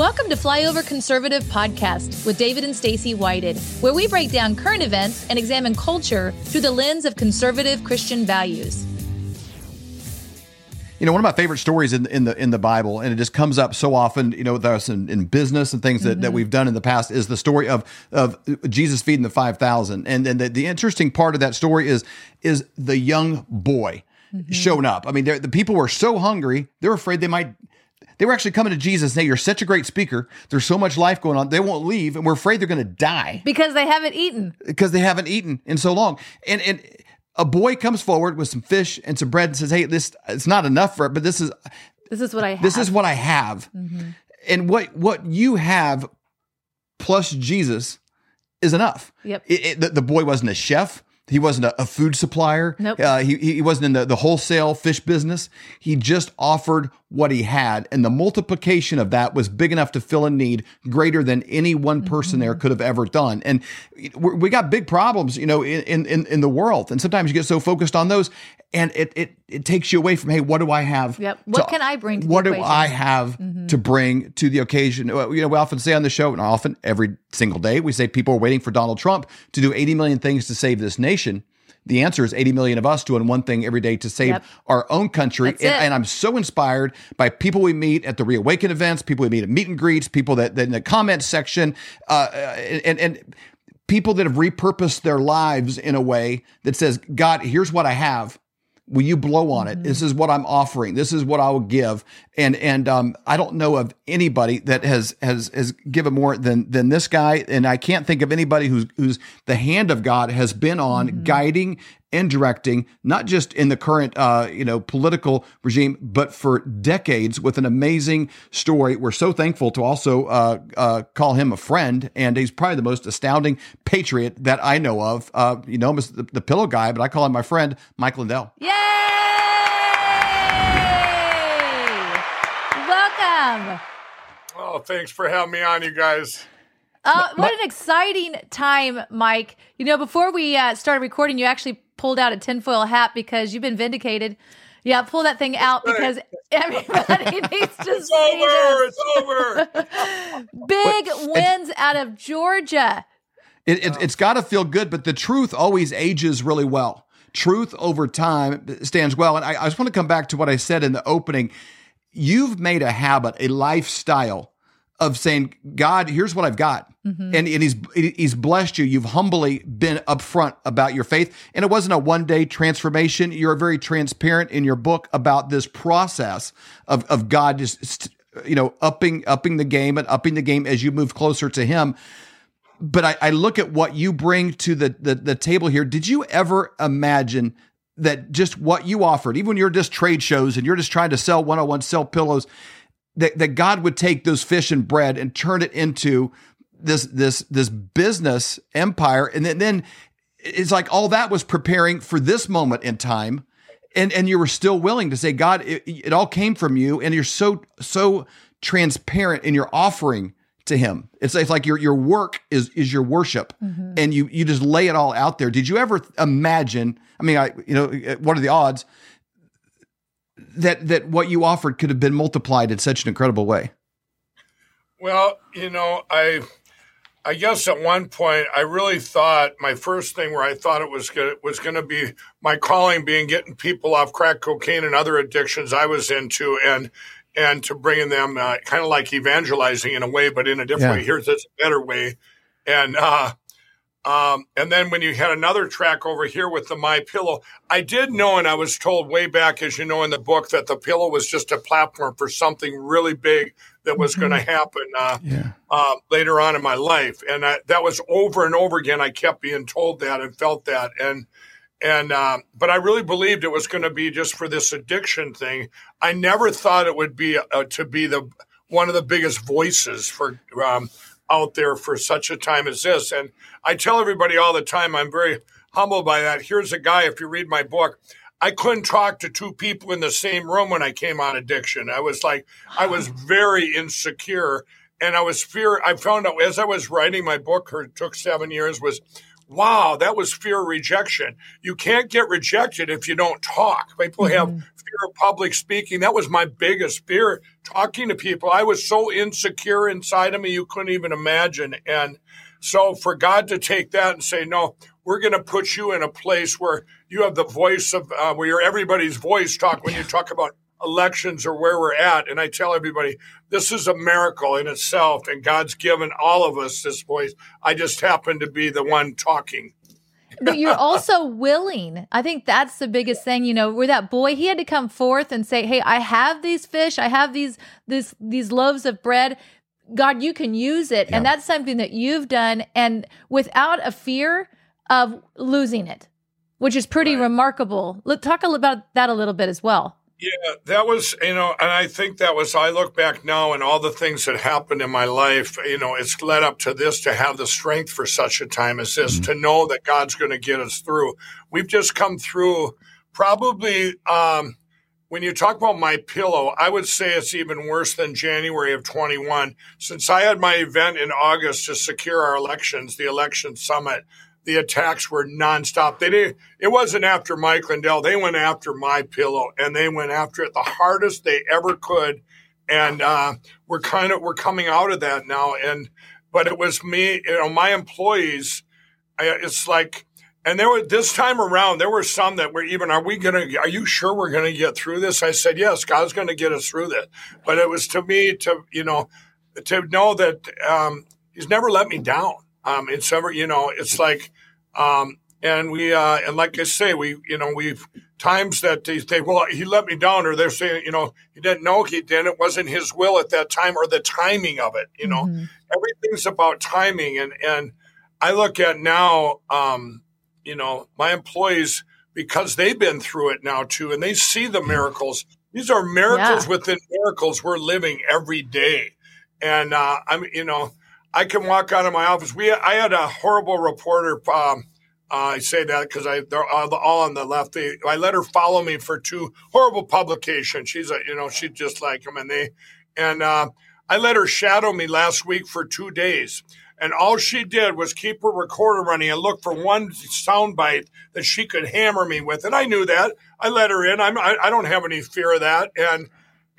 Welcome to Flyover Conservative Podcast with David and Stacy Whited, where we break down current events and examine culture through the lens of conservative Christian values. You know, one of my favorite stories in, in the in the Bible, and it just comes up so often, you know, with us in, in business and things that, mm-hmm. that we've done in the past, is the story of of Jesus feeding the five thousand. And and the, the interesting part of that story is is the young boy mm-hmm. showing up. I mean, the people were so hungry, they're afraid they might they were actually coming to Jesus and say, You're such a great speaker. There's so much life going on. They won't leave, and we're afraid they're going to die. Because they haven't eaten. Because they haven't eaten in so long. And and a boy comes forward with some fish and some bread and says, Hey, this it's not enough for it, but this is this is what I have. This is what I have. Mm-hmm. And what what you have plus Jesus is enough. Yep. It, it, the, the boy wasn't a chef. He wasn't a, a food supplier. Nope. Uh, he, he wasn't in the, the wholesale fish business. He just offered what he had. And the multiplication of that was big enough to fill a need greater than any one person mm-hmm. there could have ever done. And we got big problems, you know, in, in, in the world. And sometimes you get so focused on those and it, it, it takes you away from, Hey, what do I have? Yep. What to, can I bring? what do I have mm-hmm. to bring to the occasion? You know, we often say on the show and often every single day, we say people are waiting for Donald Trump to do 80 million things to save this nation. The answer is 80 million of us doing one thing every day to save yep. our own country. And, and, I'm so inspired by people we meet at the Reawaken events, people we meet at meet and greets, people that, that in the comment section, uh, and, and people that have repurposed their lives in a way that says, God, here's what I have. Will you blow on it? Mm-hmm. This is what I'm offering. This is what I will give. And and um, I don't know of anybody that has has has given more than than this guy. And I can't think of anybody who's who's the hand of God has been on mm-hmm. guiding and directing, not just in the current uh, you know political regime, but for decades with an amazing story. We're so thankful to also uh, uh, call him a friend, and he's probably the most astounding patriot that I know of. Uh, you know him as the, the, pillow guy, but I call him my friend, Mike Lindell. Yay! Welcome. Oh, thanks for having me on, you guys. Uh, what an exciting time, Mike. You know, before we uh, started recording, you actually pulled out a tinfoil hat because you've been vindicated. Yeah, pull that thing out because everybody needs to it's see over, this. It's over. Big wins out of Georgia. It, it, it's got to feel good, but the truth always ages really well. Truth over time stands well. And I, I just want to come back to what I said in the opening. You've made a habit, a lifestyle of saying, God, here's what I've got. Mm-hmm. And, and he's he's blessed you. You've humbly been upfront about your faith. And it wasn't a one day transformation. You're very transparent in your book about this process of, of God just you know upping upping the game and upping the game as you move closer to him. But I, I look at what you bring to the, the the table here. Did you ever imagine that just what you offered, even when you're just trade shows and you're just trying to sell 101, sell pillows, that, that God would take those fish and bread and turn it into this this this business empire. And then, then it's like all that was preparing for this moment in time. And and you were still willing to say god it, it all came from you. And you're so so transparent in your offering to him. It's, it's like your your work is is your worship. Mm-hmm. and you you just lay it all out there. Did you ever imagine i mean i you know what are the odds that that what you offered could have been multiplied in such an incredible way? Well, you know, I I guess at one point I really thought my first thing where I thought it was gonna, was going to be my calling being getting people off crack cocaine and other addictions I was into and and to bringing them uh, kind of like evangelizing in a way, but in a different yeah. way. Here's this better way, and uh, um, and then when you had another track over here with the My Pillow, I did know, and I was told way back, as you know, in the book, that the pillow was just a platform for something really big that was mm-hmm. going to happen uh, yeah. uh, later on in my life. And I, that was over and over again. I kept being told that and felt that, and and uh, but I really believed it was going to be just for this addiction thing. I never thought it would be uh, to be the one of the biggest voices for. Um, out there for such a time as this. And I tell everybody all the time, I'm very humbled by that. Here's a guy, if you read my book, I couldn't talk to two people in the same room when I came on addiction. I was like, I was very insecure. And I was fear. I found out as I was writing my book, it took seven years, was wow, that was fear of rejection. You can't get rejected if you don't talk. People mm-hmm. have fear of public speaking. That was my biggest fear, talking to people. I was so insecure inside of me, you couldn't even imagine. And so for God to take that and say, no, we're going to put you in a place where you have the voice of, uh, where everybody's voice talk when you talk about elections or where we're at. And I tell everybody, this is a miracle in itself, and God's given all of us this voice. I just happen to be the one talking. but you're also willing. I think that's the biggest thing. You know, where that boy, he had to come forth and say, "Hey, I have these fish. I have these this these loaves of bread. God, you can use it." Yeah. And that's something that you've done, and without a fear of losing it, which is pretty right. remarkable. Let talk about that a little bit as well. Yeah, that was, you know, and I think that was, I look back now and all the things that happened in my life, you know, it's led up to this to have the strength for such a time as this, mm-hmm. to know that God's going to get us through. We've just come through probably, um, when you talk about my pillow, I would say it's even worse than January of 21. Since I had my event in August to secure our elections, the election summit, the attacks were nonstop. They didn't. It wasn't after Mike Lindell. They went after my pillow, and they went after it the hardest they ever could. And uh, we're kind of we're coming out of that now. And but it was me, you know, my employees. It's like, and there were this time around, there were some that were even, are we gonna? Are you sure we're gonna get through this? I said, yes, God's gonna get us through this. But it was to me to you know to know that um, He's never let me down um, it's ever, you know, it's like, um, and we, uh, and like I say, we, you know, we've times that they say, well, he let me down, or they're saying, you know, he didn't know he didn't It wasn't his will at that time, or the timing of it. You know, mm-hmm. everything's about timing, and and I look at now, um, you know, my employees because they've been through it now too, and they see the miracles. These are miracles yeah. within miracles we're living every day, and uh, I'm, you know I can walk out of my office. We I had a horrible reporter. Um, uh, I say that because I they're all, all on the left. They, I let her follow me for two horrible publications. She's a you know she just like them, and they and uh, I let her shadow me last week for two days. And all she did was keep her recorder running and look for one soundbite that she could hammer me with. And I knew that. I let her in. I'm, I, I don't have any fear of that. And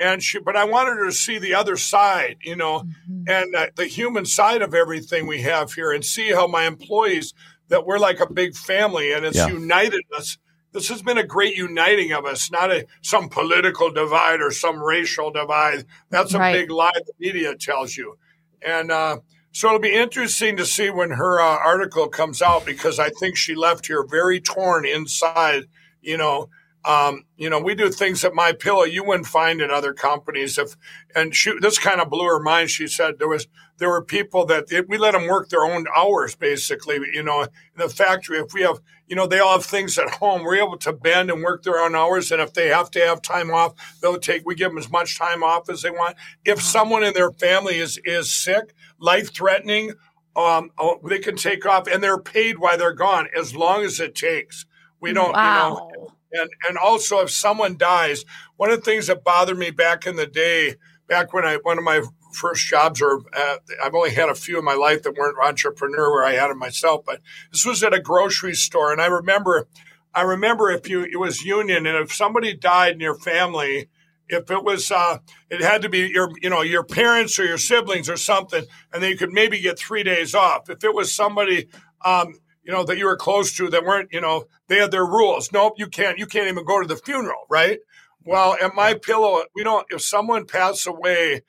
and she but i wanted her to see the other side you know mm-hmm. and uh, the human side of everything we have here and see how my employees that we're like a big family and it's yeah. united us this has been a great uniting of us not a some political divide or some racial divide that's a right. big lie the media tells you and uh, so it'll be interesting to see when her uh, article comes out because i think she left here very torn inside you know um, you know, we do things at My Pillow you wouldn't find in other companies. If and she, this kind of blew her mind. She said there was there were people that it, we let them work their own hours, basically. You know, in the factory, if we have, you know, they all have things at home. We're able to bend and work their own hours, and if they have to have time off, they'll take. We give them as much time off as they want. If uh-huh. someone in their family is is sick, life threatening, um, oh, they can take off, and they're paid while they're gone as long as it takes. We don't, wow. you know and and also if someone dies, one of the things that bothered me back in the day, back when I one of my first jobs, or uh, I've only had a few in my life that weren't entrepreneur where I had it myself, but this was at a grocery store, and I remember, I remember if you it was union, and if somebody died in your family. If it was, uh, it had to be your, you know, your parents or your siblings or something, and then you could maybe get three days off. If it was somebody, um, you know, that you were close to that weren't, you know, they had their rules. Nope, you can't, you can't even go to the funeral, right? Well, at my pillow, we don't, if someone passed away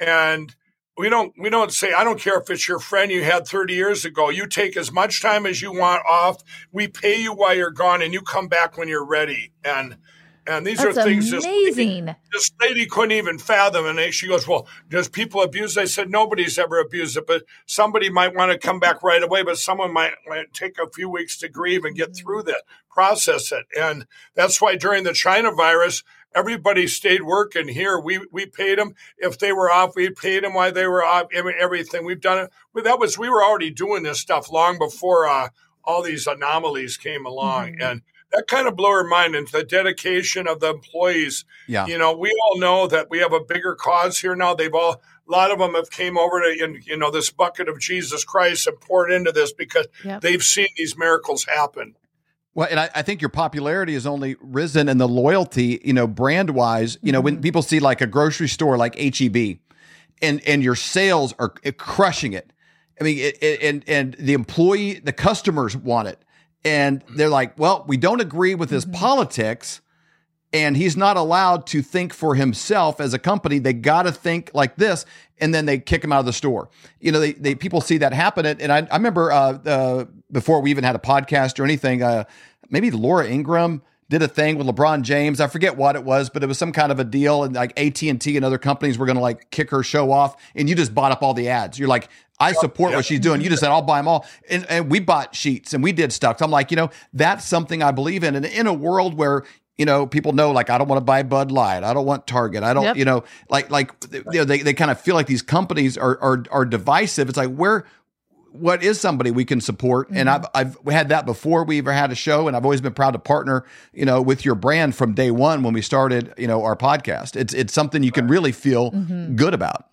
and we don't, we don't say, I don't care if it's your friend you had 30 years ago, you take as much time as you want off. We pay you while you're gone and you come back when you're ready. And, and these That's are things amazing. This, this lady couldn't even fathom. And she goes, Well, does people abuse? I said, Nobody's ever abused it, but somebody might want to come back right away, but someone might, might take a few weeks to grieve and get through that, process it. And that's why during the China virus, everybody stayed working here. We we paid them if they were off. We paid them while they were off. Everything we've done it. But that was we were already doing this stuff long before uh, all these anomalies came along. Mm-hmm. And that kind of blew her mind and the dedication of the employees. Yeah. You know, we all know that we have a bigger cause here now. They've all a lot of them have came over to in, you know this bucket of Jesus Christ and poured into this because Yep. they've seen these miracles happen. Well, and I, I think your popularity has only risen and the loyalty, you know, brand wise, you know, when mm-hmm. people see like a grocery store like HEB and and your sales are eh, crushing it. I mean, it, it- and and the employee, the customers want it. And they're like, well, we don't agree with his politics and he's not allowed to think for himself as a company. They got to think like this, and then they kick him out of the store. You know, they, they people see that happen, and and I, I remember uh, uh, before we even had a podcast or anything, uh, maybe Laura Ingraham did a thing with LeBron James. I forget what it was, but it was some kind of a deal, and like AT and T and other companies were going to like kick her show off, and you just bought up all the ads. You're like. I support what she's doing. You just said, I'll buy them all. And, and we bought sheets and we did stuff. So I'm like, you know, that's something I believe in. And in a world where you know, people know like I don't want to buy Bud Light. I don't want Target. I don't, Yep. you know, like like you know, they they kind of feel like these companies are are are divisive. It's like where what is somebody we can support? And I've I've had that before we ever had a show, and I've always been proud to partner, you know, with your brand from day one when we started, you know, our podcast. It's it's something you can really feel good about.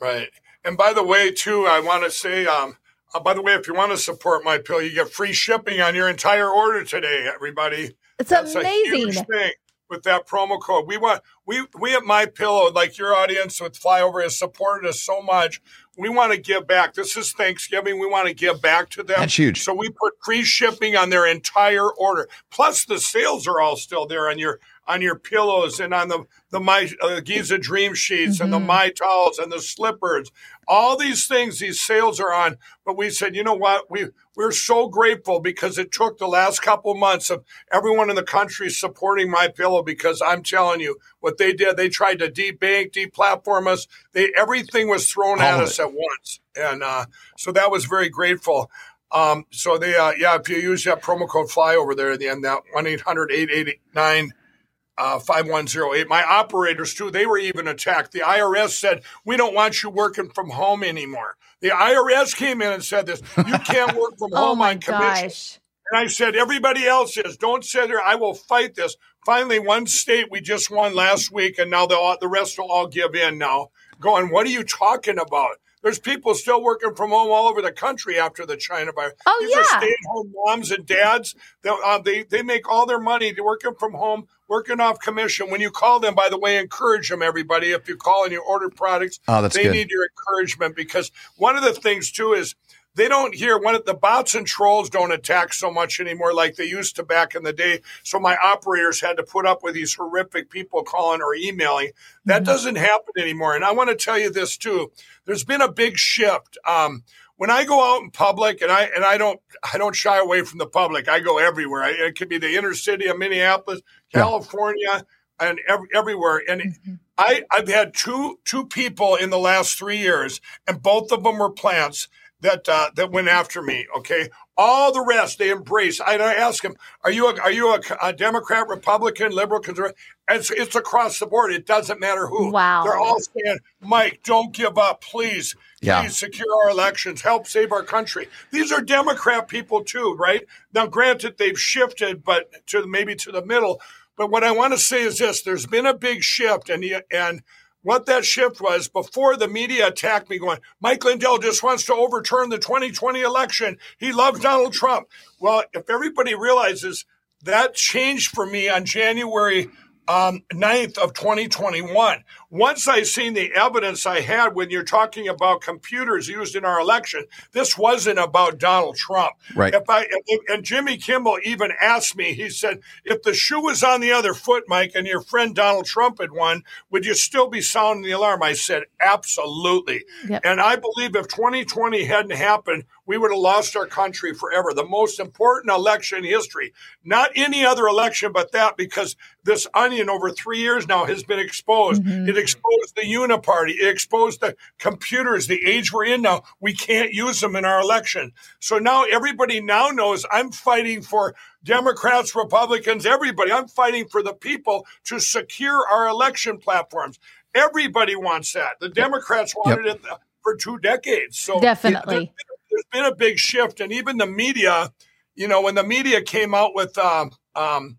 Right. And by the way, too, I want to say, um, uh, by the way, if you want to support my pill, you get free shipping on your entire order today, everybody. It's That's a amazing. huge thing with that promo code. We want we we at My Pillow, like your audience with Flyover, has supported us so much. We want to give back. This is Thanksgiving. We want to give back to them. That's huge. So we put free shipping on their entire order. Plus the sales are all still there on your on your pillows and on the the my uh, Giza Dream sheets and the my towels and the slippers. All these things, these sales are on. But we said, you know what? We we're so grateful because it took the last couple months of everyone in the country supporting my pillow because I'm telling you what they did. They tried to debank, deplatform us. They everything was thrown All at us it. at once, and uh, so that was very grateful. Um, so they, uh, yeah, if you use that promo code fly over there at the end, that 1 800 889 uh, 5108. My operators, too, they were even attacked. The IRS said, We don't want you working from home anymore. The IRS came in and said this you can't work from Oh home my on commission. gosh. And I said, Everybody else is. Don't sit there. I will fight this. Finally, one state we just won last week, and now the, all, the rest will all give in now. Going, what are you talking about? There's people still working from home all over the country after the China virus. Oh, These are yeah. stay-at-home moms and dads. They, uh, they they make all their money working from home, working off commission. When you call them, by the way, encourage them, everybody. If you call and you order products, Oh, they good. need your encouragement because one of the things too is they don't hear one of the bots and trolls don't attack so much anymore like they used to back in the day. So my operators had to put up with these horrific people calling or emailing. That doesn't happen anymore. And I want to tell you this too. There's been a big shift. Um, when I go out in public, and I and I don't I don't shy away from the public. I go everywhere. I, it could be the inner city of Minneapolis, Yeah. California, and ev- everywhere. And I I've had two two people in the last three years, and both of them were plants that uh, that went after me. Okay, all the rest they embrace. I, I ask them, "Are you a, are you a, a Democrat, Republican, liberal, conservative?" It's it's across the board. It doesn't matter who. Wow. they're all saying, "Mike, don't give up, please." Yeah. Please secure our elections, help save our country. These are Democrat people too, right? Now, granted, they've shifted, but to maybe to the middle. But what I want to say is this: there's been a big shift, and the- and what that shift was before the media attacked me, going, Mike Lindell just wants to overturn the 2020 election. He loves Donald Trump. Well, if everybody realizes that changed for me on January um, 9th of 2021. Once I seen the evidence I had when you're talking about computers used in our election, this wasn't about Donald Trump. Right. If I if, and Jimmy Kimmel even asked me, he said, if the shoe was on the other foot, Mike, and your friend Donald Trump had won, would you still be sounding the alarm? I said, absolutely. Yep. And I believe if 2020 hadn't happened, we would have lost our country forever. The most important election in history. Not any other election but that, because this onion over three years now has been exposed. Mm-hmm. It exposed the uniparty. It exposed the computers, the age we're in now. We can't use them in our election. So now everybody now knows I'm fighting for Democrats, Republicans, everybody. I'm fighting for the people to secure our election platforms. Everybody wants that. The Democrats wanted it for two decades. So Definitely. there's been a big shift, and even the media. You know, when the media came out with um, um,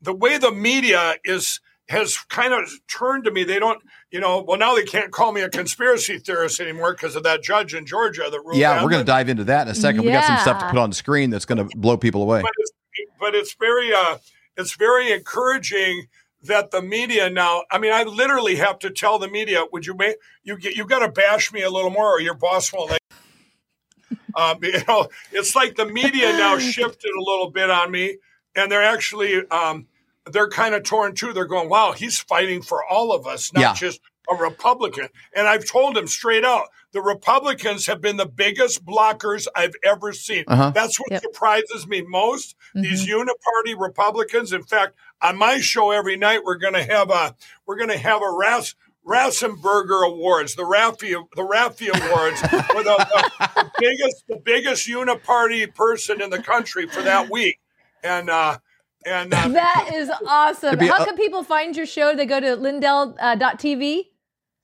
the way the media is has kind of turned to me. They don't, you know, well now they can't call me a conspiracy theorist anymore because of that judge in Georgia that ruled. Yeah, we're going to dive into that in a second. We got some stuff to put on the screen that's going to blow people away. but it's, but it's very uh, it's very encouraging that the media now. I mean, I literally have to tell the media, "Would you make you get you got to bash me a little more, or your boss won't let." um, you know, it's like the media now shifted a little bit on me, and they're actually um, they're kind of torn too. They're going, "Wow, he's fighting for all of us, not Yeah. just a Republican." And I've told him straight out, the Republicans have been the biggest blockers I've ever seen. Uh-huh. That's what Yep. surprises me most. These uniparty Republicans. In fact, on my show every night, we're going to have a we're going to have a Ras. Raffensperger Awards, the Raffi, the Raffi Awards, for the, the, the biggest, the biggest uniparty person in the country for that week, and uh, and uh, That is awesome. How a- can people find your show? They go to Lindell uh, dot TV.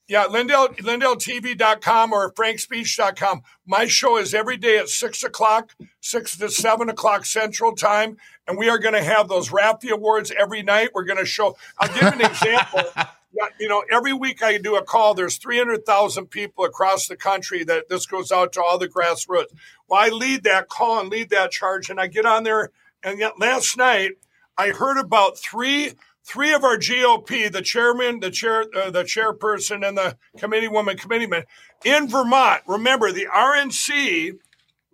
Yeah, Lindell, LindellTV.com or FrankSpeech.com. My show is every day at 6 o'clock, 6 to 7 o'clock Central Time. And we are going to have those Raffi Awards every night. We're going to show, I'll give an example. You know, every week I do a call. There's 300,000 people across the country that this goes out to all the grassroots. Well, I lead that call and lead that charge. And I get on there. And yet last night, I heard about three three of our GOP, the chairman, the chair, uh, the chairperson, and the committee woman, committeeman in Vermont. Remember, the RNC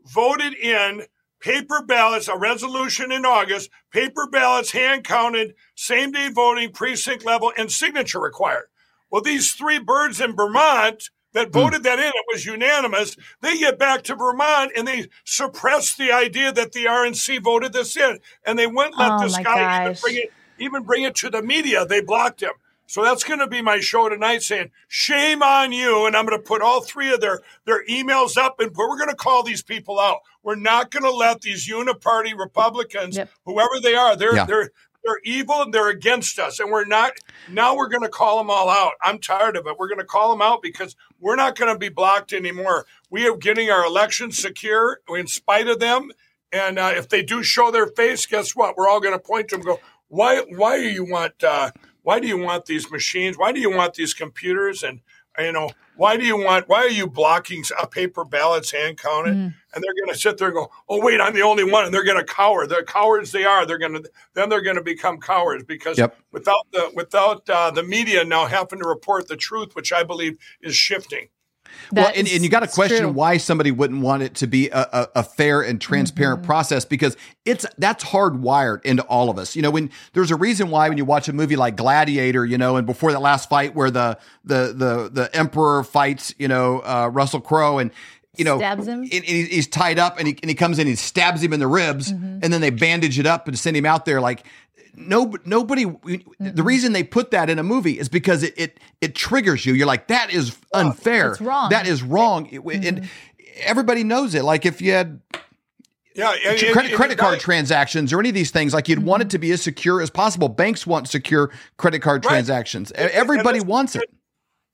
voted in paper ballots, a resolution in August, paper ballots hand counted, same day voting, precinct level, and signature required. Well, these three birds in Vermont that hmm. voted that in, it was unanimous. They get back to Vermont and they suppress the idea that the RNC voted this in, and they wouldn't let Oh, this guy even bring it, even bring it to the media. They blocked him. So that's going to be my show tonight, saying shame on you, and I'm going to put all three of their their emails up, and we're going to call these people out. We're not going to let these uniparty Republicans, Yep. whoever they are, they're Yeah. they're they're evil and they're against us, and we're not. Now we're going to call them all out. I'm tired of it. We're going to call them out because we're not going to be blocked anymore. We are getting our elections secure in spite of them. And uh, if they do show their face, guess what? We're all going to point to them. Go, why? Why do you want? Uh, why do you want these machines? Why do you want these computers? And you know, why do you want? Why are you blocking a paper ballots hand counted? Mm. And they're going to sit there and go, "Oh wait, I'm the only one," and they're going to cower. They're cowards. They are. They're going to then they're going to become cowards because Yep. without the without uh, the media now having to report the truth, which I believe is shifting. Well, and, and you got to question true. why somebody wouldn't want it to be a, a, a fair and transparent Mm-hmm. process because it's that's hardwired into all of us. You know, when there's a reason why when you watch a movie like Gladiator, you know, and before that last fight where the the the the emperor fights, you know, uh, Russell Crowe and you know, Stabs him. and- and he's tied up and he, and he comes in, he stabs him in the ribs, Mm-hmm. and then they bandage it up and send him out there like no nobody the reason they put that in a movie is because it it, it triggers you. You're like that is unfair It's wrong. that is wrong. It- and everybody knows it. Like if you had Yeah, and, and- credit and credit card got- transactions or any of these things like you'd want it to be as secure as possible. Banks want secure credit card Right. transactions. Everybody this- wants it.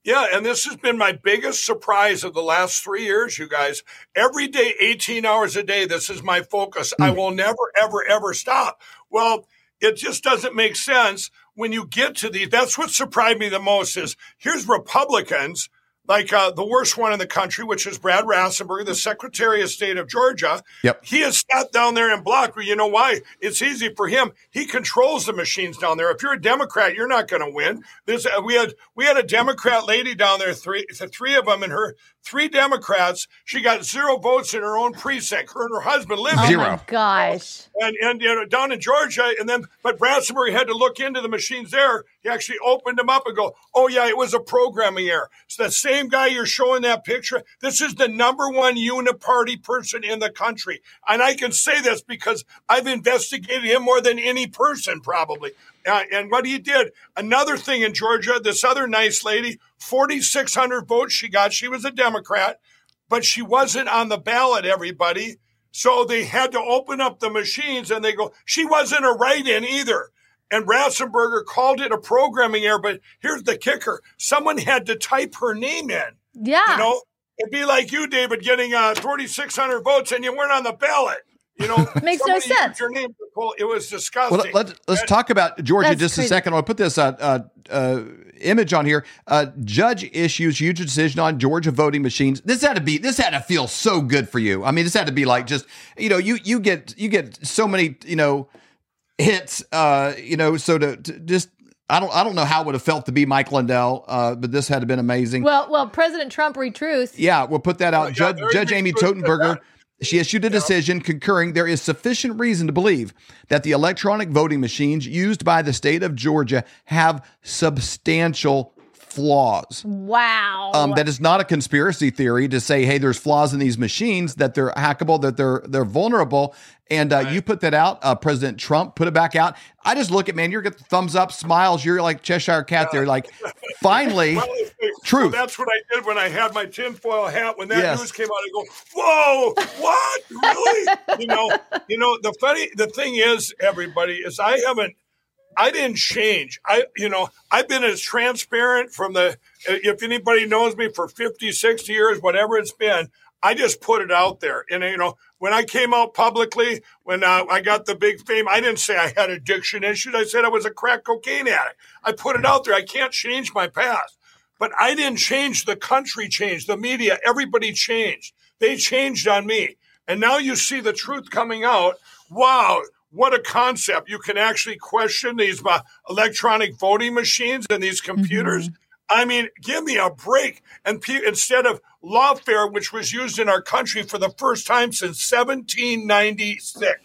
Yeah, and this has been my biggest surprise of the last three years, you guys. Every day, 18 hours a day, this is my focus. I mm. will never, ever, ever stop. Well, it just doesn't make sense when you get to these. That's what surprised me the most is here's Republicans, like uh, the worst one in the country, which is Brad Raffensperger, the Secretary of State of Georgia. Yep. He has sat down there and blocked. Well, you know why? It's easy for him. He controls the machines down there. If you're a Democrat, you're not going to win. There's uh, we had we had a Democrat lady down there, three the three of them, and her three Democrats. She got zero votes in her own precinct. Her and her husband live Oh Zero. gosh. and and you know down in Georgia, and then but Bransonburg had to look into the machines there. He actually opened them up and go, "Oh yeah, it was a programming error." It's the same guy you're showing that picture, this is the number one uniparty person in the country, and I can say this because I've investigated him more than any person probably. Uh, and what he did, another thing in Georgia, this other nice lady, 4,600 votes she got. She was a Democrat, but she wasn't on the ballot. Everybody. So they had to open up the machines and they go, she wasn't a write in either. And Raffensperger called it a programming error. But here's the kicker someone had to type her name in. Yeah. You know, it'd be like you, David, getting uh, 4,600 votes and you weren't on the ballot. You know, makes no sense. Your name, it was disgusting. Well, let, us talk about Georgia just crazy. a second. I'll put this uh, uh, uh, image on here. Uh, judge issues huge decision on Georgia voting machines. This had to be. This had to feel so good for you. I mean, this had to be like just you know you you get you get so many you know hits. Uh, you know, so to, to just I don't I don't know how it would have felt to be Mike Lindell, uh, but this had to been amazing. Well, well, President Trump retruth. Yeah, we'll put that out. Well, yeah, Judge, Judge Amy retruth Totenberger. She issued a decision concurring there is sufficient reason to believe that the electronic voting machines used by the state of Georgia have substantial flaws. Wow. Um, that is not a conspiracy theory to say, hey, there's flaws in these machines, that they're hackable, that they're they're vulnerable. And uh, you put that out. Uh, President Trump put it back out. I just look at man, you're getting thumbs up, smiles. You're like Cheshire cat. There, like finally, Well, truth. Well, that's what I did when I had my tinfoil hat. When that Yes. news came out, I go, "Whoa, what? Really?" you know, you know. The funny, the thing is, everybody is I haven't, I didn't change. I, you know, I've been as transparent from the. If anybody knows me for 50, 60 years, whatever it's been, I just put it out there. And you know, when I came out publicly, when uh, I got the big fame, I didn't say I had addiction issues. I said I was a crack cocaine addict. I put it out there. I can't change my past. But I didn't change. The country changed. The media, everybody changed. They changed on me. And now you see the truth coming out. Wow, what a concept. You can actually question these electronic voting machines and these computers. Mm-hmm. I mean, give me a break. And pe- instead of lawfare, which was used in our country for the first time since 1796,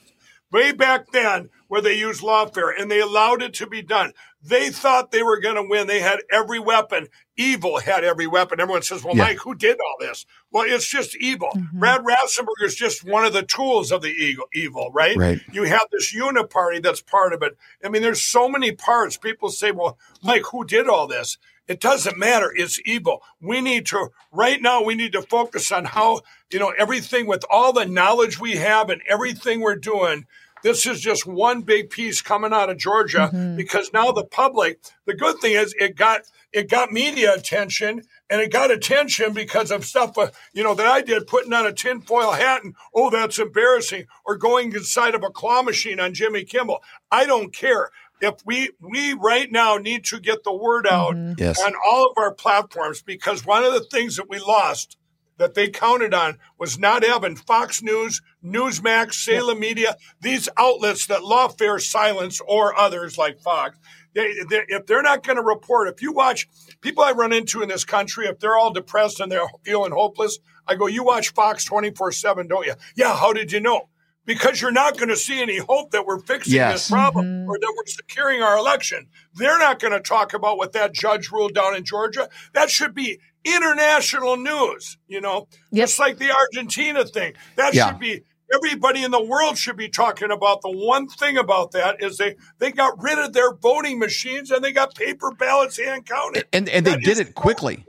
way back then, where they used lawfare and they allowed it to be done. They thought they were going to win. They had every weapon. Evil had every weapon. Everyone says, well, Yeah. Mike, who did all this? Well, it's just evil. Mm-hmm. Brad Raffensperger is just one of the tools of the evil, evil right? Right. You have this uniparty that's part of it. I mean, there's so many parts. People say, well, Mike, who did all this? It doesn't matter. It's evil. We need to, right now, we need to focus on how, you know, everything with all the knowledge we have and everything we're doing. This is just one big piece coming out of Georgia because now the public, the good thing is it got, it got media attention and it got attention because of stuff, uh, you know, that I did putting on a tinfoil hat and, oh, that's embarrassing or going inside of a claw machine on Jimmy Kimmel. I don't care if we we right now need to get the word out Yes. on all of our platforms because one of the things that we lost that they counted on was not having Fox News, Newsmax, Salem Media, these outlets that lawfare silence or others like Fox. They, they, if they're not going to report, if you watch people I run into in this country, if they're all depressed and they're feeling hopeless, I go, you watch Fox 24 7, don't you? Yeah, how did you know? Because you're not going to see any hope that we're fixing Yes. this problem mm-hmm. or that we're securing our election. They're not going to talk about what that judge ruled down in Georgia. That should be international news, you know, Yep. just like the Argentina thing. That Yeah. should be everybody in the world should be talking about the one thing about that is they they got rid of their voting machines and they got paper ballots hand counted. and and they That did it quickly.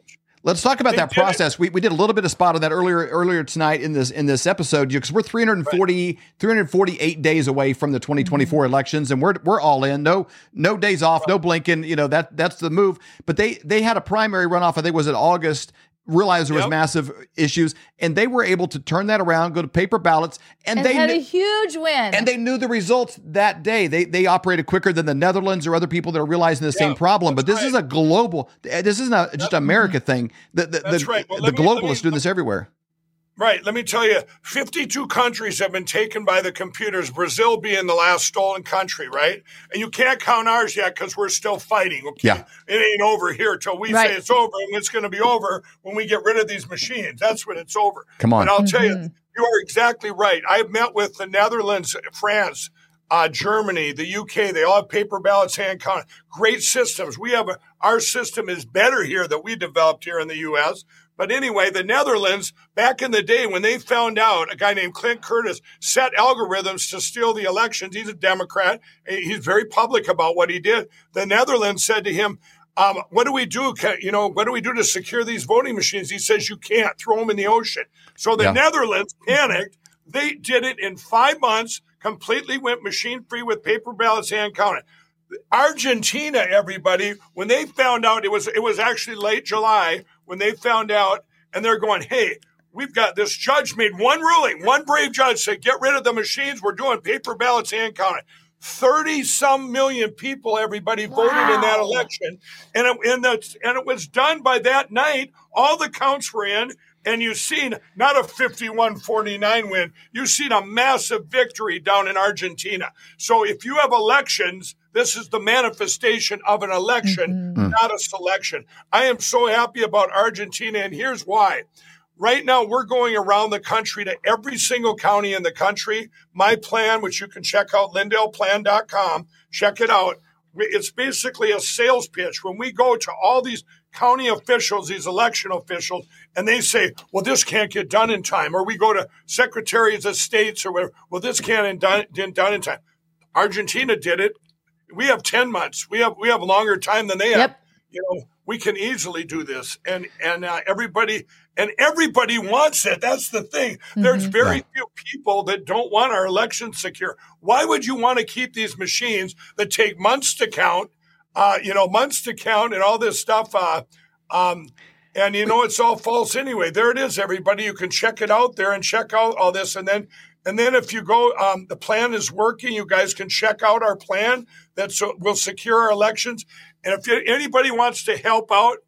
Let's talk about that process. We, we did a little bit of spot on that earlier earlier tonight in this in this episode because we're 340 348 days away from the 2024 Mm-hmm. elections and we're we're all in. No no days off, no blinking, you know, that that's the move. But they they had a primary runoff I think was in August realized there was Yep. massive issues and they were able to turn that around, go to paper ballots and, and they had knew- a huge win. and they knew the results that day. They they operated quicker than the Netherlands or other people that are realizing the same Yeah, problem. But this that's is a global. Eh, this isn't a, just an America thing. The the, That's the, right. Well, the me- globalists me- doing this everywhere. Right. Let me tell you, 52 countries have been taken by the computers, Brazil being the last stolen country, right? And you can't count ours yet because we're still fighting, okay? Yeah. It ain't over here till we Right. say it's over, and it's going to be over when we get rid of these machines. That's when it's over. Come on. But I'll tell you, you are exactly right. I've met with the Netherlands, France, uh, Germany, the UK. They all have paper ballots, hand counted. Great systems. We have a, our system is better here that we developed here in the U.S. But anyway, the Netherlands, back in the day when they found out a guy named Clint Curtis set algorithms to steal the elections, he's a Democrat. He's very public about what he did. The Netherlands said to him, um, what do we do? You know, what do we do to secure these voting machines? He says you can't throw them in the ocean. So the Yeah. Netherlands panicked. They did it in five months, completely went machine free with paper ballots hand counted. Argentina, everybody, when they found out it was it was actually late July when they found out, and they're going, "Hey, we've got this judge made one ruling, one brave judge said, get rid of the machines. We're doing paper ballots and counting. 30 some million people, everybody voted wow. in that election. And it, and, the, and it was done by that night. All the counts were in. And you've seen not a 51 49 win, you've seen a massive victory down in Argentina. So if you have elections, this is the manifestation of an election, mm-hmm. not a selection. I am so happy about Argentina, and here's why. Right now, we're going around the country to every single county in the country. My plan, which you can check out, lindellplan.com, check it out. It's basically a sales pitch. When we go to all these county officials, these election officials, and they say, well, this can't get done in time. Or we go to secretaries of states or whatever, well, this can't get done in time. Argentina did it. We have 10 months. We have, we have longer time than they have. You know, we can easily do this. And, and uh, everybody, and everybody wants it. That's the thing. Mm-hmm. There's very few people that don't want our elections secure. Why would you want to keep these machines that take months to count, uh, you know, months to count and all this stuff? Uh, um, and you know, it's all false anyway. There it is, everybody. You can check it out there and check out all this. And then, and then if you go, um, the plan is working. You guys can check out our plan that will secure our elections. And if anybody wants to help out,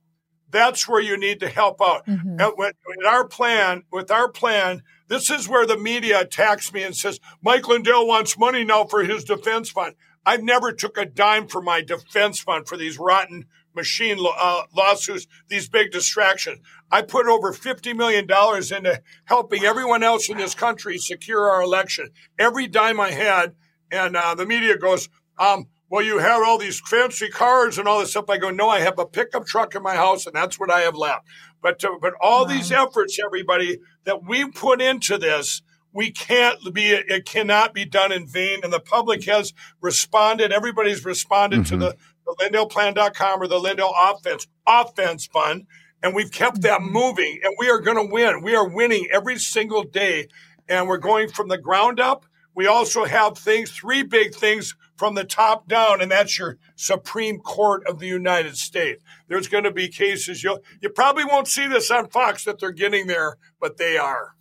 that's where you need to help out. Mm-hmm. And with our plan, with our plan, this is where the media attacks me and says Mike Lindell wants money now for his defense fund. I've never took a dime for my defense fund for these rotten machine uh, lawsuits, these big distractions. I put over $50 million into helping everyone else in this country secure our election. Every dime I had, and uh, the media goes, um, well, you have all these fancy cars and all this stuff. I go, no, I have a pickup truck in my house, and that's what I have left. But to, but all wow. these efforts, everybody that we put into this, we can't be. It cannot be done in vain. And the public has responded. Everybody's responded mm-hmm. to the, the LindellPlan.com or the Lindell Offense Offense Fund, and we've kept that mm-hmm. moving. And we are going to win. We are winning every single day, and we're going from the ground up. We also have things, three big things from the top down, and that's your Supreme Court of the United States. There's going to be cases you you probably won't see this on Fox that they're getting there, but they are.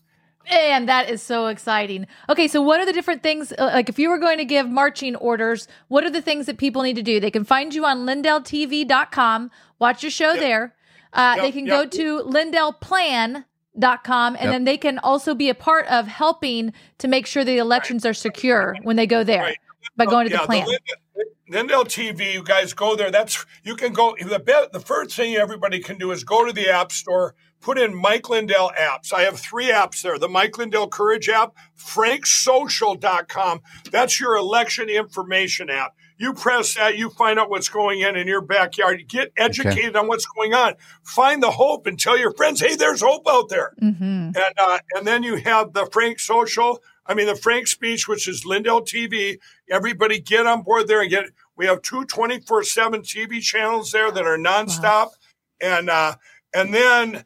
And that is so exciting. Okay, so what are the different things? Uh, like, if you were going to give marching orders, what are the things that people need to do? They can find you on lindelltv.com, watch your show yep. there. Uh, yep, they can yep. go to lindellplan.com, and then they can also be a part of helping to make sure the elections right. are secure when they go there. Right by going to yeah, the plan. The Lindell TV, you guys go there. That's you can go. The the first thing everybody can do is go to the App Store, put in Mike Lindell apps. I have three apps there: the Mike Lindell Courage app, FrankSocial.com. That's your election information app. You press that, you find out what's going on in your backyard. Get educated okay. on what's going on. Find the hope and tell your friends, "Hey, there's hope out there." Mm-hmm. And uh, and then you have the Frank Social I mean, the Frank speech, which is Lindell TV, everybody get on board there and get, we have two 24 seven TV channels there that are nonstop. Wow. And, uh, and then,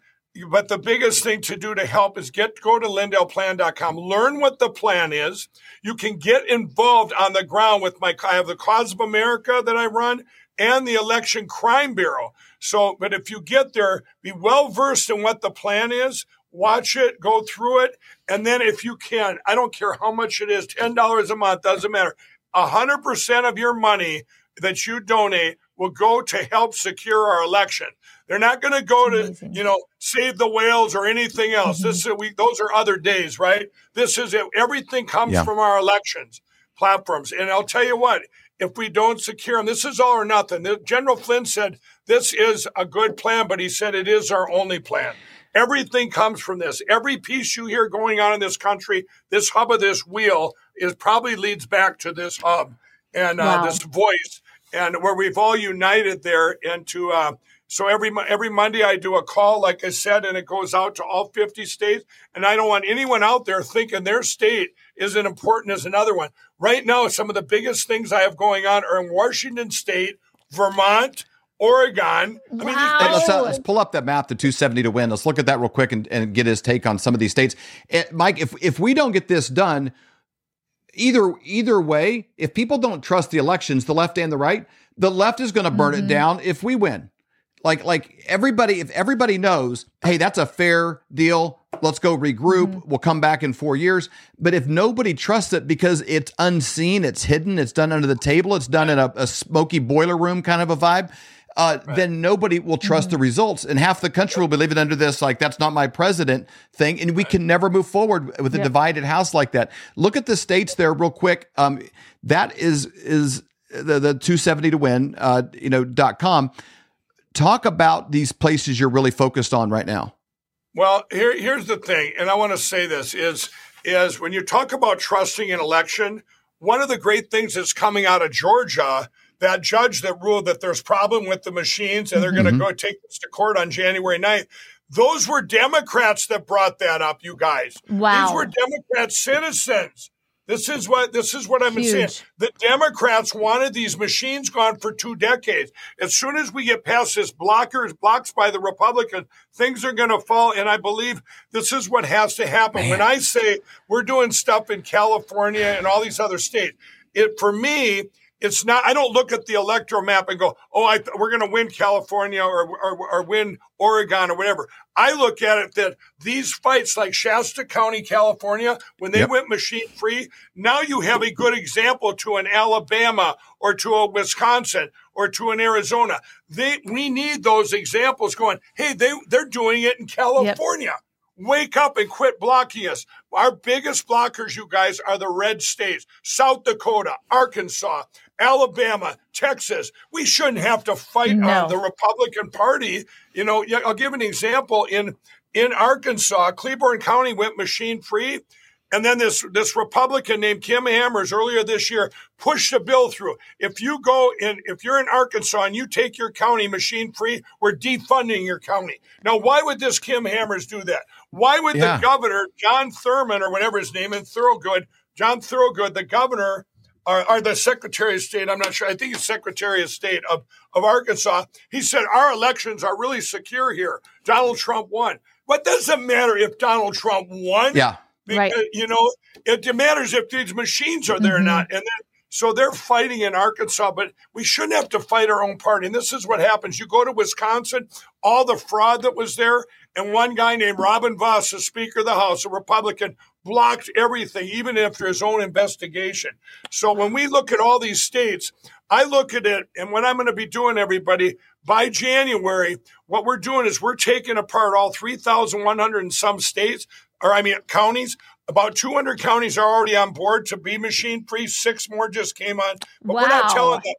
but the biggest thing to do to help is get, go to lindellplan.com, learn what the plan is. You can get involved on the ground with my, I have the cause of America that I run and the election crime bureau. So, but if you get there, be well versed in what the plan is, watch it, go through it, and then if you can, I don't care how much it is, $10 a month, doesn't matter. 100% of your money that you donate will go to help secure our election. They're not going to go to, you know, save the whales or anything else. Mm-hmm. This is we those are other days, right? This is it. Everything comes yeah. from our elections platforms. And I'll tell you what, if we don't secure them, this is all or nothing. General Flynn said this is a good plan, but he said it is our only plan. Everything comes from this. Every piece you hear going on in this country, this hub of this wheel, is probably leads back to this hub and uh, wow. this voice, and where we've all united there into. Uh, so every every Monday I do a call, like I said, and it goes out to all 50 states. And I don't want anyone out there thinking their state isn't important as another one. Right now, some of the biggest things I have going on are in Washington State, Vermont, Oregon. Wow. I mean, let's, uh, let's, pull up that map, the 270 to win. Let's look at that real quick and, and get his take on some of these states. It, eh, Mike, if if we don't get this done, either either way, if people don't trust the elections, the left and the right, the left is going to burn mm-hmm. it down if we win. Like like everybody, if everybody knows, hey, that's a fair deal. let's go regroup. Mm-hmm. We'll come back in four years. But if nobody trusts it because it's unseen, it's hidden, it's done under the table, it's done in a, a smoky boiler room kind of a vibe, uh, right. then nobody will trust mm-hmm. the results. And half the country will be living under this, like, that's not my president thing. And we can never move forward with a yep. divided house like that. Look at the states there, real quick. Um, that is, is the, the 270 to win, uh, you know, dot com. Talk about these places you're really focused on right now. Well, here, here's the thing, and I want to say this is is when you talk about trusting an election, one of the great things that's coming out of Georgia that judge that ruled that there's problem with the machines and they're mm-hmm. going to go take this to court on January 9th. Those were Democrats that brought that up, you guys. Wow. These were Democrat citizens. This is what this is what I'm been saying. The Democrats wanted these machines gone for two decades. As soon as we get past this blockers blocks by the Republicans, things are going to fall. And I believe this is what has to happen. Man. When I say we're doing stuff in California and all these other states, it for me it's not. I don't look at the electoral map and go, "Oh, I, we're going to win California or, or, or win Oregon or whatever." I look at it that these fights, like Shasta County, California, when they yep. went machine free, now you have a good example to an Alabama or to a Wisconsin or to an Arizona. They we need those examples going. Hey, they they're doing it in California. Yep. Wake up and quit blocking us. Our biggest blockers, you guys, are the red states South Dakota, Arkansas, Alabama, Texas. We shouldn't have to fight no. on the Republican Party. You know, I'll give an example. In in Arkansas, Cleburne County went machine free. And then this, this Republican named Kim Hammers earlier this year pushed a bill through. If you go in, if you're in Arkansas and you take your county machine free, we're defunding your county. Now, why would this Kim Hammers do that? Why would yeah. the governor, John Thurman or whatever his name is, Thorogood, John Thorogood, the governor, or, or, the Secretary of State, I'm not sure, I think he's Secretary of State of, of Arkansas, he said, Our elections are really secure here. Donald Trump won. What does it matter if Donald Trump won? Yeah. Because, right. you know, it matters if these machines are there mm-hmm. or not. And then so they're fighting in Arkansas, but we shouldn't have to fight our own party. And this is what happens. You go to Wisconsin, all the fraud that was there, and one guy named Robin Vos, the Speaker of the House, a Republican, blocked everything, even after his own investigation. So when we look at all these states, I look at it, and what I'm going to be doing, everybody, by January, what we're doing is we're taking apart all 3,100 and some states, or I mean counties. About 200 counties are already on board to be machine free. Six more just came on, but wow. we're not telling them.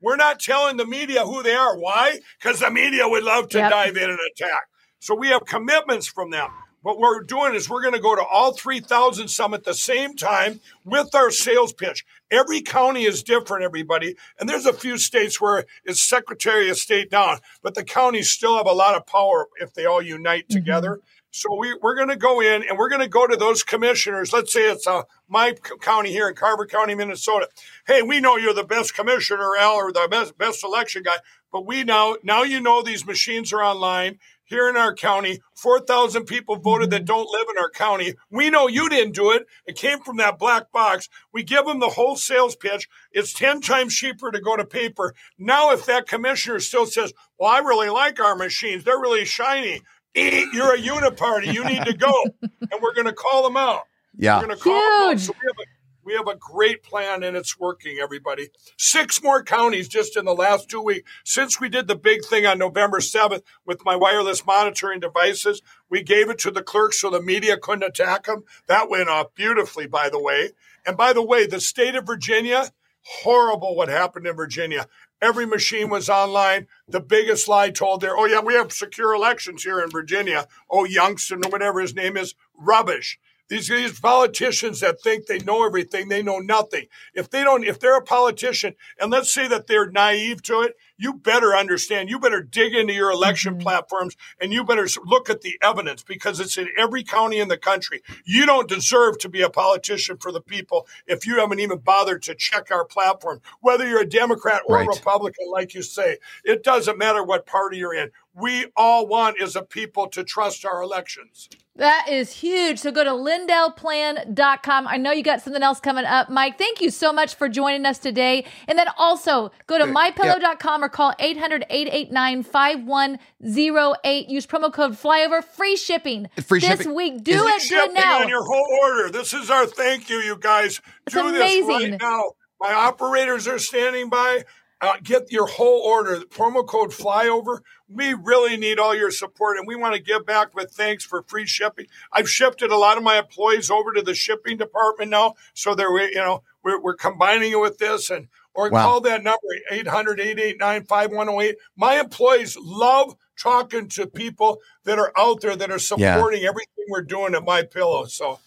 We're not telling the media who they are. Why? Because the media would love to yep. dive in and attack. So we have commitments from them. What we're doing is we're going to go to all 3,000 some at the same time with our sales pitch. Every county is different, everybody. And there's a few states where it's Secretary of State down, but the counties still have a lot of power if they all unite mm-hmm. together. So we, we're going to go in and we're going to go to those commissioners. Let's say it's uh, my county here in Carver County, Minnesota. Hey, we know you're the best commissioner, Al, or the best, best election guy, but we now, now you know these machines are online here in our county. 4,000 people voted that don't live in our county. We know you didn't do it. It came from that black box. We give them the whole sales pitch. It's 10 times cheaper to go to paper. Now, if that commissioner still says, well, I really like our machines, they're really shiny you're a uniparty. You need to go. and we're going to call them out. Yeah. We're going to call Huge. them out. So we have, a, we have a great plan and it's working, everybody. Six more counties just in the last two weeks. Since we did the big thing on November 7th with my wireless monitoring devices, we gave it to the clerks so the media couldn't attack them. That went off beautifully, by the way. And by the way, the state of Virginia, horrible what happened in Virginia. Every machine was online. The biggest lie told there, oh, yeah, we have secure elections here in Virginia. Oh, Youngstown, or whatever his name is, rubbish. These, these politicians that think they know everything, they know nothing. If they don't, if they're a politician, and let's say that they're naive to it, you better understand. You better dig into your election mm-hmm. platforms and you better look at the evidence because it's in every county in the country. You don't deserve to be a politician for the people if you haven't even bothered to check our platform, whether you're a Democrat or right. Republican, like you say. It doesn't matter what party you're in. We all want as a people to trust our elections. That is huge. So go to lindellplan.com. I know you got something else coming up. Mike, thank you so much for joining us today. And then also go to mypillow.com or call 800-889-5108. Use promo code flyover. Free shipping. Free this shipping. week. Do Is it. Do it shipping now. on your whole order. This is our thank you, you guys. It's Do this amazing. right now. My operators are standing by. Uh, get your whole order. The promo code flyover. We really need all your support, and we want to give back with thanks for free shipping. I've shifted a lot of my employees over to the shipping department now, so they're you know we're, we're combining it with this and or Wow. call that number 800-889-5108. My employees love talking to people that are out there that are supporting everything we're doing at My Pillow. So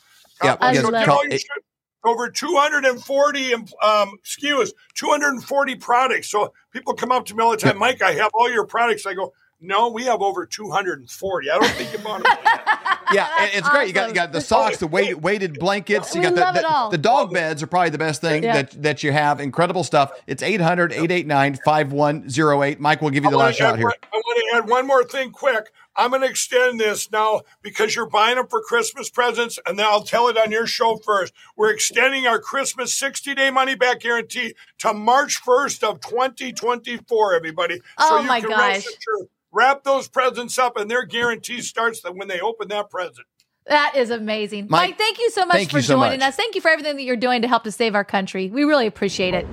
Yeah, I so love get it. all your shit. Over 240 um, SKUs, 240 products. So people come up to me all the time, Mike, I have all your products. I go, no, we have over 240. I don't think you bought them. Yeah, and it's great. You got you got the socks, the weighted weighted blankets. You We got the, love it the, all. the dog beds are probably the best thing Yeah. that that you have. Incredible stuff. It's 800-889-5108. Mike will give you the I last shot here. one- I want to add one more thing quick. I'm going to extend this now because you're buying them for Christmas presents, and then I'll tell it on your show first. We're extending our Christmas 60 day money back guarantee to March 1st of 2024, everybody. Oh, you my can gosh. rest assured, wrap those presents up, and their guarantee starts when they open that present. That is amazing. Mike, Mike, thank you so much for you so joining much. us. Thank you for everything that you're doing to help to save our country. We really appreciate it.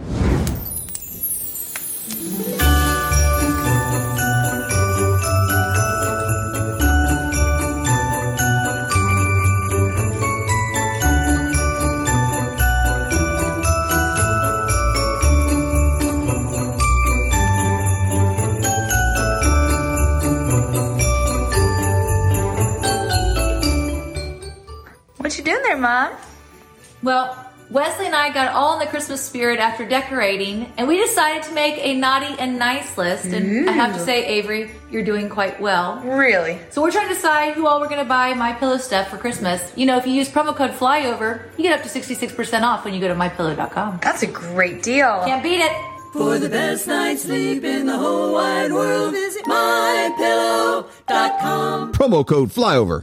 Doing there, Mom? Well, Wesley and I got all in the Christmas spirit after decorating, and we decided to make a naughty and nice list. And I have to say, Avery, you're doing quite well. Really? So we're trying to decide who all we're going to buy My Pillow stuff for Christmas. You know, if you use promo code FLYOVER, you get up to 66% off when you go to mypillow.com. That's a great deal. Can't beat it. For the best night's sleep in the whole wide world, visit mypillow.com. Promo code flyover.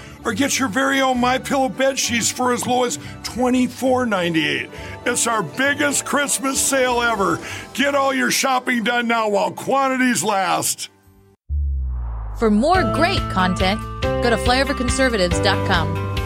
or get your very own My Pillow bed sheets for as low as $24.98. It's our biggest Christmas sale ever. Get all your shopping done now while quantities last. For more great content, go to flyoverconservatives.com.